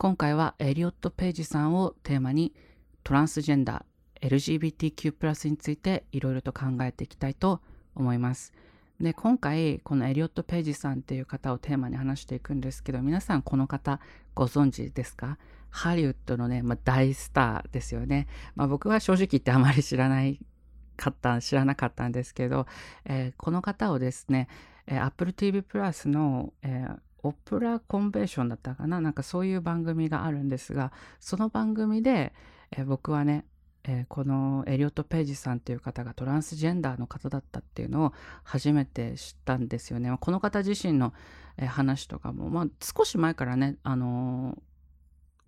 今回はエリオット・ペイジさんをテーマにトランスジェンダー LGBTQ+ についていろいろと考えていきたいと思います。で今回このエリオット・ペイジさんっていう方をテーマに話していくんですけど皆さんこの方ご存知ですか？ハリウッドのね、まあ、大スターですよね。まあ、僕は正直言ってあまり知らないかった、知らなかったんですけど、えー、この方をですね、えー、Apple TV プラスの、えー、オプラコンベーションだったかな？なんかそういう番組があるんですが、その番組で、えー、僕はね、えー、このエリオット・ペイジさんっていう方がトランスジェンダーの方だったっていうのを初めて知ったんですよね。この方自身の、えー、話とかも、まあ、少し前からね、あのー、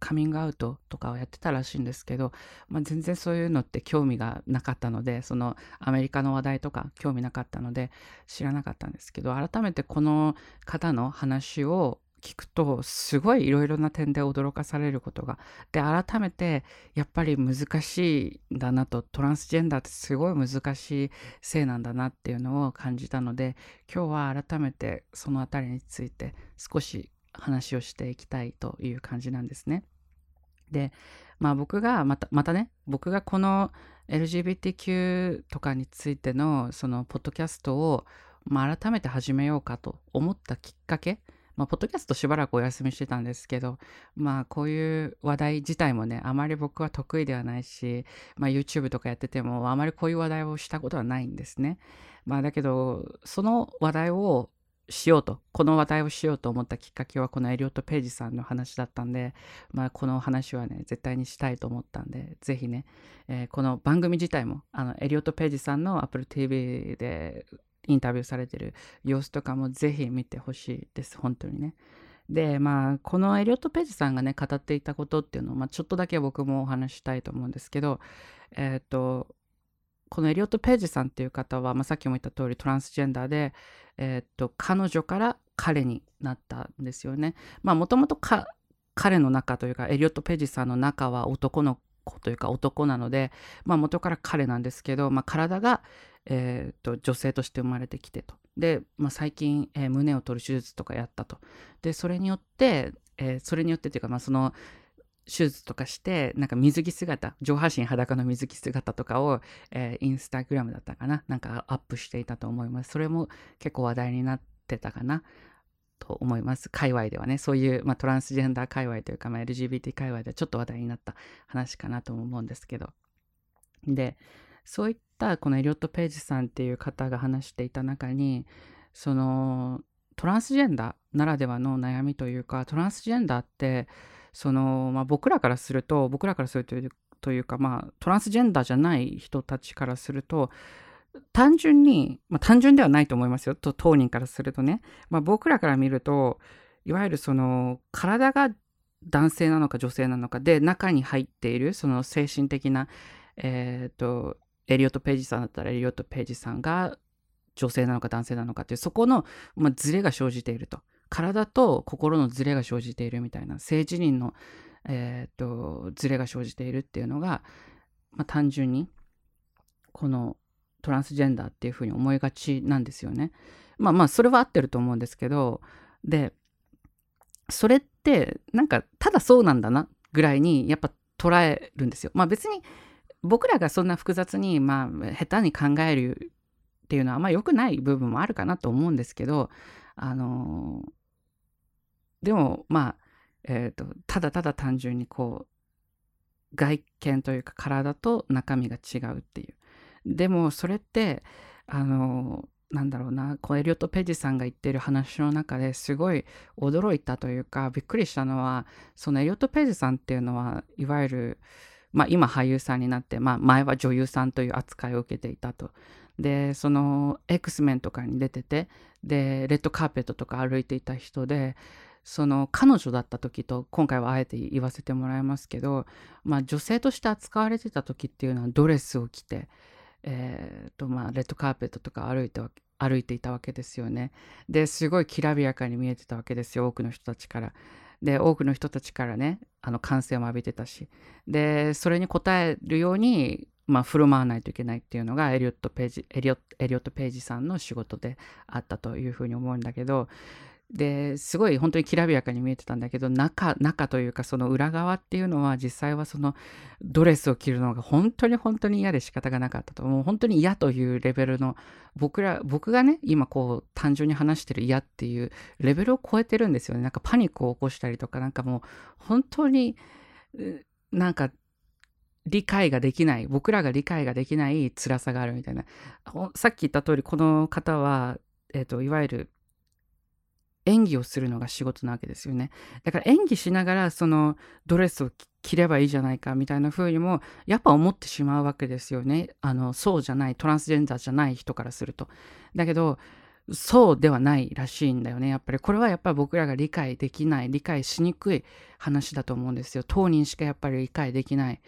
カミングアウトとかをやってたらしいんですけど、まあ、全然そういうのって興味がなかったのでそのアメリカの話題とか興味なかったので知らなかったんですけど改めてこの方の話を聞くとすごいいろいろな点で驚かされることがで改めてやっぱり難しいんだなとトランスジェンダーってすごい難しい性なんだなっていうのを感じたので今日は改めてその辺りについて少し話をしていきたいという感じなんですね。で、まあ僕がまた、またね、僕がこの LGBTQ とかについてのそのポッドキャストを、まあ、改めて始めようかと思ったきっかけ、まあ、ポッドキャストしばらくお休みしてたんですけど、まあ、こういう話題自体もね、あまり僕は得意ではないし、まあ、YouTube とかやってても、あまりこういう話題をしたことはないんですね。まあ、だけど、その話題をしようと、この話題をしようと思ったきっかけはこのエリオット・ページさんの話だったんで、まあこの話はね、絶対にしたいと思ったんで、ぜひね、えー、この番組自体も、あの、エリオット・ページさんの Apple TV でインタビューされてる様子とかもぜひ見てほしいです、本当にね。で、まあ、このエリオット・ページさんがね、語っていたことっていうのを、まあ、ちょっとだけ僕もお話したいと思うんですけど、えっ、と、このエリオット・ページさんっていう方は、まあ、さっきも言った通りトランスジェンダーで、えー、っと、彼女から彼になったんですよね。まあ、もともと彼の中というか、エリオット・ページさんの中は男の子というか男なので、まあ、元から彼なんですけど、まあ、体が、えー、っと女性として生まれてきてと。で、まあ、最近、えー、胸を取る手術とかやったと。で、それによって、えー、それによってというか、まあ、その手術とかして、なんか水着姿、上半身裸の水着姿とかを、えー、インスタグラムだったかななんかアップしていたと思います。それも結構話題になってたかなと思います。界隈ではね、そういう、まあ、トランスジェンダー界隈というか、まあ、LGBT 界隈ではちょっと話題になった話かなと思うんですけど。で、そういったこのエリオット・ページさんっていう方が話していた中に、そのトランスジェンダーならではの悩みというか、トランスジェンダーって、その、まあ、僕らからすると、僕らからするというというか、まあ、トランスジェンダーじゃない人たちからすると、単純に、まあ、単純ではないと思いますよ。と当人からするとね。まあ、僕らから見ると、いわゆるその、体が男性なのか女性なのかで、中に入っている、その精神的な、え、ー、と、エリオット・ページさんだったらエリオット・ページさんが女性なのか男性なのかっていう、そこの、まあ、ズレが生じていると。体と心のズレが生じているみたいな性自認の、えー、とズレが生じているっていうのが、まあ、単純にこのトランスジェンダーっていうふうに思いがちなんですよね。まあまあそれは合ってると思うんですけどでそれってなんかただそうなんだなぐらいにやっぱ捉えるんですよ。まあ別に僕らがそんな複雑にまあ下手に考えるっていうのはあんま良くない部分もあるかなと思うんですけどあのでもまあ、えーと、ただただ単純にこう外見というか体と中身が違うっていう。でもそれってあのなんだろうなこうエリオット・ペジさんが言ってる話の中ですごい驚いたというかびっくりしたのはそのエリオット・ペジさんっていうのはいわゆる、まあ、今俳優さんになって、まあ、前は女優さんという扱いを受けていたと。でその X メンとかに出ててでレッドカーペットとか歩いていた人でその彼女だった時と今回はあえて言わせてもらいますけど、まあ、女性として扱われてた時っていうのはドレスを着て、えーとまあ、レッドカーペットとか歩いて歩いていたわけですよね。ですごいきらびやかに見えてたわけですよ多くの人たちから。で多くの人たちからねあの歓声も浴びてたしでそれに応えるようにまあ、振る舞わないといけないっていうのがエリオット・ページエリオエリオット・ページさんの仕事であったというふうに思うんだけどですごい本当にきらびやかに見えてたんだけど中中というかその裏側っていうのは実際はそのドレスを着るのが本当に本当に嫌で仕方がなかったともう。本当に嫌というレベルの僕ら僕がね今こう単純に話してる嫌っていうレベルを超えてるんですよね。なんかパニックを起こしたりとかなんかもう本当になんか理解ができない僕らが理解ができない辛さがあるみたいな。さっき言った通りこの方は、えーといわゆる演技をするのが仕事なわけですよね。だから演技しながらそのドレスを着ればいいじゃないかみたいな風にもやっぱ思ってしまうわけですよね。あのそうじゃないトランスジェンダーじゃない人からすると。だけどそうではないらしいんだよね。やっぱりこれはやっぱり僕らが理解できない理解しにくい話だと思うんですよ。当人しかやっぱり理解できない。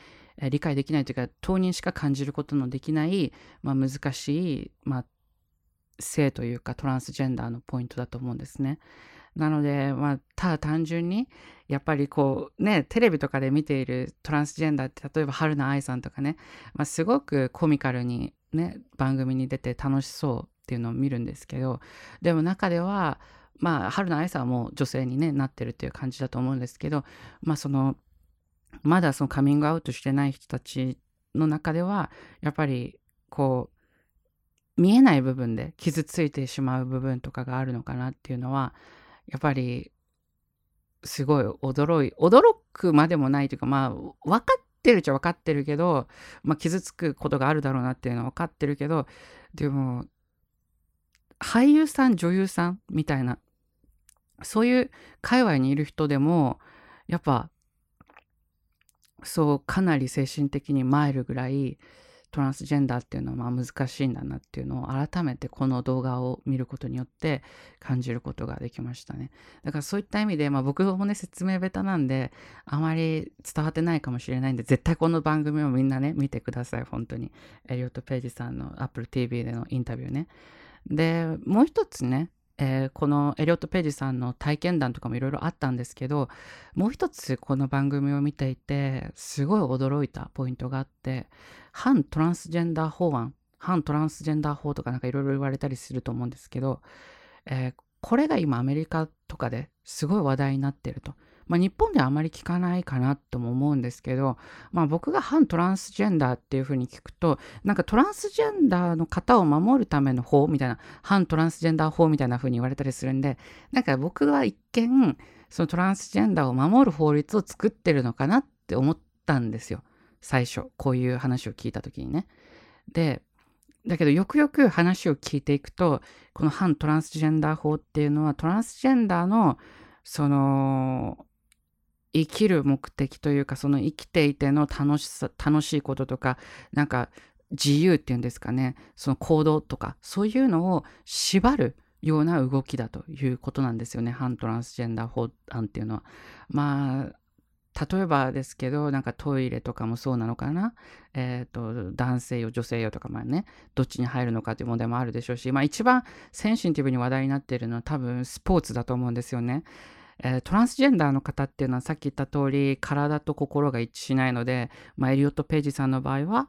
理解できないというか当人しか感じることのできない、まあ、難しい、まあ、性というかトランスジェンダーのポイントだと思うんですね。なので、まあ、ただ単純にやっぱりこうねテレビとかで見ているトランスジェンダーって例えば春菜愛さんとかね、まあ、すごくコミカルにね番組に出て楽しそうっていうのを見るんですけどでも中ではまあ春菜愛さんはもう女性に、ね、なってるっていう感じだと思うんですけどまあそのまだそのカミングアウトしてない人たちの中ではやっぱりこう見えない部分で傷ついてしまう部分とかがあるのかなっていうのはやっぱりすごい驚い驚くまでもないというかまあ分かってるっちゃ分かってるけど、まあ、傷つくことがあるだろうなっていうのは分かってるけどでも俳優さん女優さんみたいなそういう界隈にいる人でもやっぱそうかなり精神的に参るぐらいトランスジェンダーっていうのはまあ難しいんだなっていうのを改めてこの動画を見ることによって感じることができましたね。だからそういった意味で、まあ、僕もね説明下手なんであまり伝わってないかもしれないんで絶対この番組をみんなね見てください本当に。エリオット・ページさんの Apple TV でのインタビューね。でもう一つねえー、このエリオット・ページさんの体験談とかもいろいろあったんですけどもう一つこの番組を見ていてすごい驚いたポイントがあって反トランスジェンダー法案反トランスジェンダー法とかなんかいろいろ言われたりすると思うんですけど、えー、これが今アメリカとかですごい話題になってると。まあ、日本ではあまり聞かないかなとも思うんですけど、まあ、僕が反トランスジェンダーっていうふうに聞くとなんかトランスジェンダーの方を守るための法みたいな反トランスジェンダー法みたいなふうに言われたりするんでなんか僕は一見そのトランスジェンダーを守る法律を作ってるのかなって思ったんですよ最初こういう話を聞いた時にね。でだけどよくよく話を聞いていくとこの反トランスジェンダー法っていうのはトランスジェンダーのその生きる目的というかその生きていての楽しさ楽しいこととかなんか自由っていうんですかね。その行動とかそういうのを縛るような動きだということなんですよね。反トランスジェンダー法案っていうのは。まあ例えばですけどなんかトイレとかもそうなのかな、えーと、男性よ女性よとかまあね。どっちに入るのかという問題もあるでしょうし、まあ、一番センシティブに話題になっているのは多分スポーツだと思うんですよね。えー、トランスジェンダーの方っていうのはさっき言った通り体と心が一致しないので、まあ、エリオット・ページさんの場合は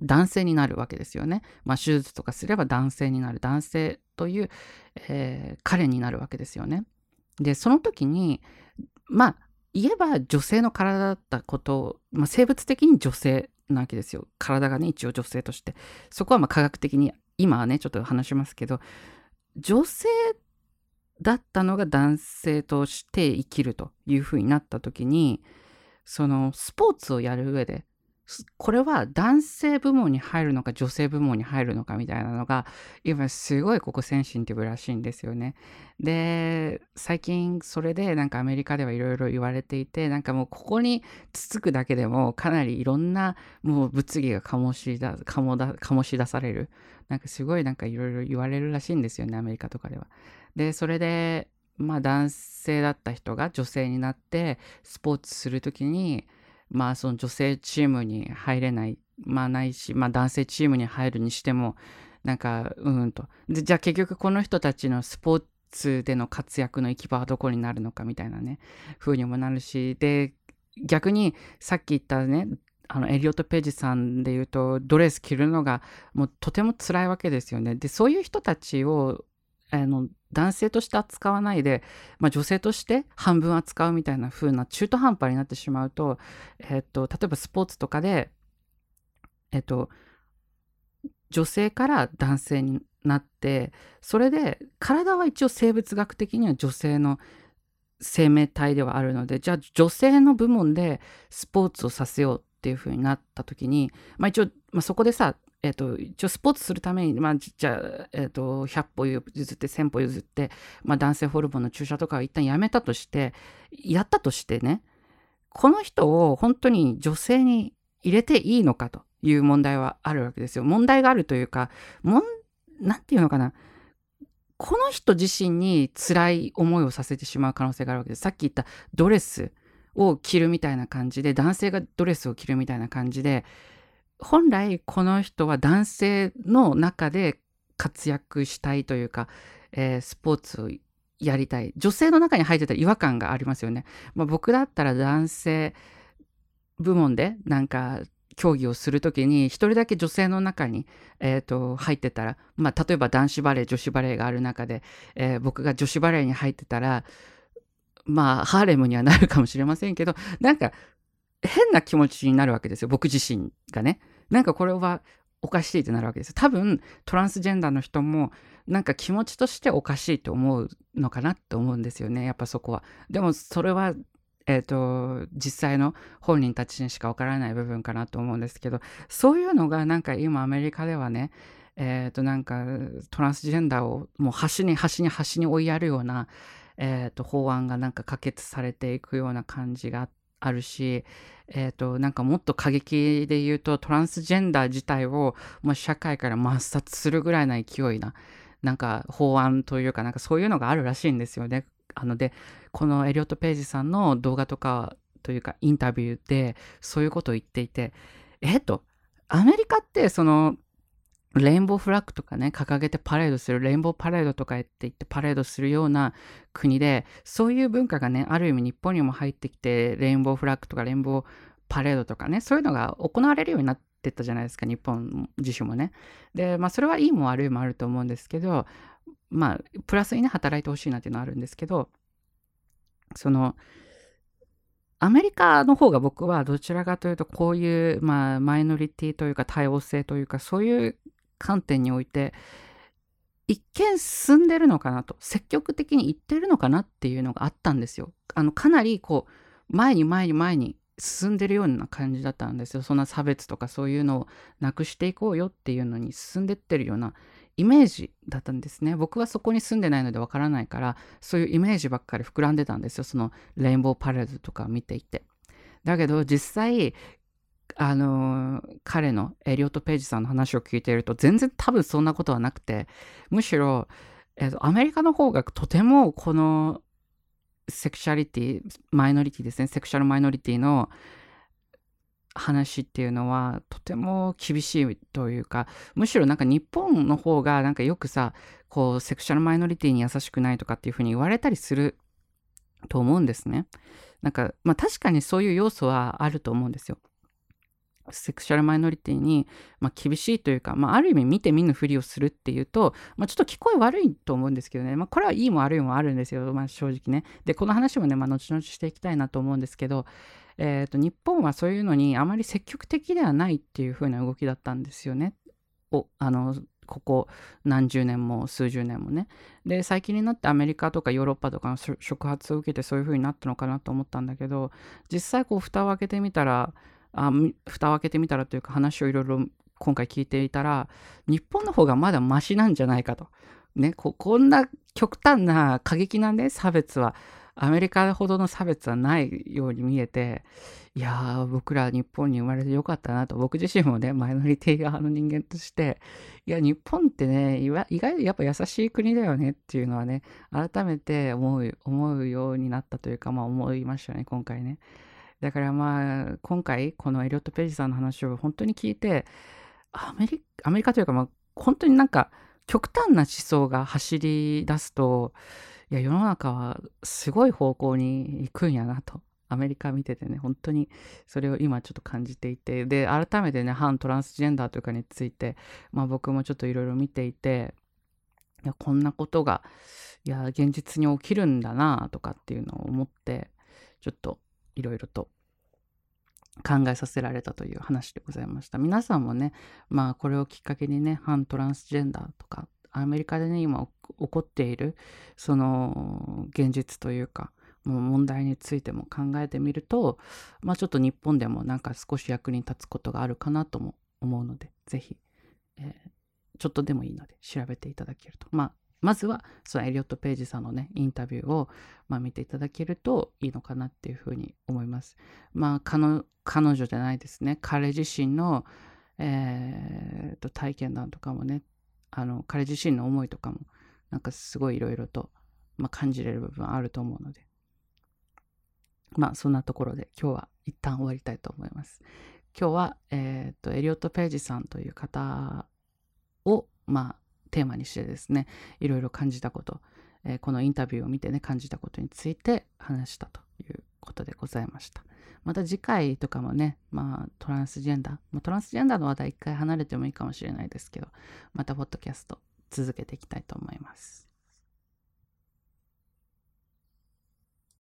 男性になるわけですよね。まあ、手術とかすれば男性になる男性という、えー、彼になるわけですよね。でその時にまあ言えば女性の体だったことを、まあ、生物的に女性なわけですよ。体がね一応女性として。そこはまあ科学的に今はねちょっと話しますけど女性だったのが男性として生きるというふうになった時にそのスポーツをやる上でこれは男性部門に入るのか女性部門に入るのかみたいなのが今すごいここセンシティブらしいんですよね。で最近それでなんかアメリカではいろいろ言われていてなんかもうここにつつくだけでもかなりいろんなもう物議が醸しだ醸だ醸し出されるなんかすごいなんかいろいろ言われるらしいんですよねアメリカとかでは。でそれでまあ男性だった人が女性になってスポーツする時にまあその女性チームに入れないまあないし、まあ、男性チームに入るにしてもなんかうんとじゃあ結局この人たちのスポーツでの活躍の行き場はどこになるのかみたいなね風にもなるしで逆にさっき言ったねあのエリオット・ページさんで言うとドレス着るのがもうとても辛いわけですよね。でそういう人たちをあの男性として扱わないで、まあ、女性として半分扱うみたいな風な中途半端になってしまうと,、えっと例えばスポーツとかで、えっと、女性から男性になってそれで体は一応生物学的には女性の生命体ではあるのでじゃあ女性の部門でスポーツをさせようっていう風になった時に、まあ、一応、まあ、そこでさえっ、と、一応スポーツするために、まあ、じゃあ、えっ、と、100歩譲って1000歩譲って、まあ、男性ホルモンの注射とかは一旦やめたとして、やったとしてね、この人を本当に女性に入れていいのかという問題はあるわけですよ。問題があるというか、もん、なんていうのかな。この人自身に辛い思いをさせてしまう可能性があるわけです。さっき言ったドレスを着るみたいな感じで、男性がドレスを着るみたいな感じで、本来この人は男性の中で活躍したいというか、えー、スポーツをやりたい。女性の中に入ってたら違和感がありますよね。まあ、僕だったら男性部門でなんか競技をする時に一人だけ女性の中に、えーと、入ってたら、まあ、例えば男子バレー女子バレーがある中で、えー、僕が女子バレーに入ってたらまあハーレムにはなるかもしれませんけどなんか変な気持ちになるわけですよ僕自身がね。なんかこれはおかしいってなるわけです。多分トランスジェンダーの人もなんか気持ちとしておかしいと思うのかなって思うんですよねやっぱそこは。でもそれはえーと、実際の本人たちにしかわからない部分かなと思うんですけどそういうのがなんか今アメリカではねえー、となんかトランスジェンダーをもう端に端に端に追いやるような、えー、と法案がなんか可決されていくような感じがあるし、えー、となんかもっと過激で言うとトランスジェンダー自体をもう社会から抹殺するぐらいな勢いななんか法案というかなんかそういうのがあるらしいんですよね。あのでこのエリオット・ページさんの動画とかというかインタビューでそういうことを言っていてえっとアメリカってそのレインボーフラッグとかね掲げてパレードするレインボーパレードとかって言ってパレードするような国でそういう文化がねある意味日本にも入ってきてレインボーフラッグとかレインボーパレードとかねそういうのが行われるようになってったじゃないですか日本自身もね。でまあそれはいいも悪いもあると思うんですけどまあ、プラスにね、働いてほしいなっていうのはあるんですけど、その、アメリカの方が僕はどちらかというと、こういう、まあ、マイノリティというか多様性というか、そういう観点において、一見進んでるのかなと、積極的に言ってるのかなっていうのがあったんですよ。あの、かなりこう、前に前に前に進んでるような感じだったんですよ。そんな差別とかそういうのをなくしていこうよっていうのに進んでってるようなイメージだったんですね。僕はそこに住んでないのでわからないから、そういうイメージばっかり膨らんでたんですよ。そのレインボーパレードとかを見ていて。だけど実際、あの彼のエリオット・ページさんの話を聞いていると全然多分そんなことはなくてむしろ、えー、アメリカの方がとてもこのセクシャリティマイノリティですねセクシャルマイノリティの話っていうのはとても厳しいというかむしろなんか日本の方がなんかよくさこうセクシャルマイノリティに優しくないとかっていうふうに言われたりすると思うんですね。なんかまあ確かにそういう要素はあると思うんですよ。セクシャルマイノリティに、まあ、厳しいというか、まあ、ある意味見て見ぬふりをするっていうと、まあ、ちょっと聞こえ悪いと思うんですけどね、まあ、これはいいも悪いもあるんですよ、まあ、正直ね。で、この話もね、まあ、後々していきたいなと思うんですけど、えーと、日本はそういうのにあまり積極的ではないっていう風な動きだったんですよね。おあのここ何十年も数十年もね。で最近になってアメリカとかヨーロッパとかの触発を受けてそういう風になったのかなと思ったんだけど実際こう蓋を開けてみたらあ蓋を開けてみたらというか話をいろいろ今回聞いていたら日本の方がまだマシなんじゃないかと。ね、ここんな極端な過激なね差別はアメリカほどの差別はないように見えて、いやー、僕ら日本に生まれてよかったなと、僕自身もね、マイノリティ側の人間として、いや、日本ってね、意外とやっぱ優しい国だよねっていうのはね、改めて思う、思うようになったというか、まあ思いましたね、今回ね。だからまあ、今回、このエリオット・ページさんの話を本当に聞いて、アメリアメリカというか、まあ、本当になんか、極端な思想が走り出すと、いや、世の中はすごい方向に行くんやなと。アメリカ見ててね、本当にそれを今ちょっと感じていて、で、改めてね、反トランスジェンダーというかについて、まあ僕もちょっといろいろ見ていて、いやこんなことがいや現実に起きるんだなとかっていうのを思ってちょっといろいろと考えさせられたという話でございました。皆さんもねまあこれをきっかけにね反トランスジェンダーとかアメリカでね今起こっているその現実というかもう問題についても考えてみると、まあ、ちょっと日本でもなんか少し役に立つことがあるかなとも思うので是非、えー、ちょっとでもいいので調べていただけると。まあまずはそのエリオット・ページさんのねインタビューを、まあ、見ていただけるといいのかなっていうふうに思います。まあ彼女じゃないですね彼自身の、えー、と体験談とかもねあの彼自身の思いとかもなんかすごいいろいろと、まあ、感じれる部分あると思うのでまあそんなところで今日は一旦終わりたいと思います。今日は、え、ー、とエリオット・ページさんという方をまあテーマにしてですねいろいろ感じたこと、えー、このインタビューを見てね感じたことについて話したということでございました。また次回とかもね、まあトランスジェンダー、まあ、トランスジェンダーの話題一回離れてもいいかもしれないですけど、またポッドキャスト続けていきたいと思います。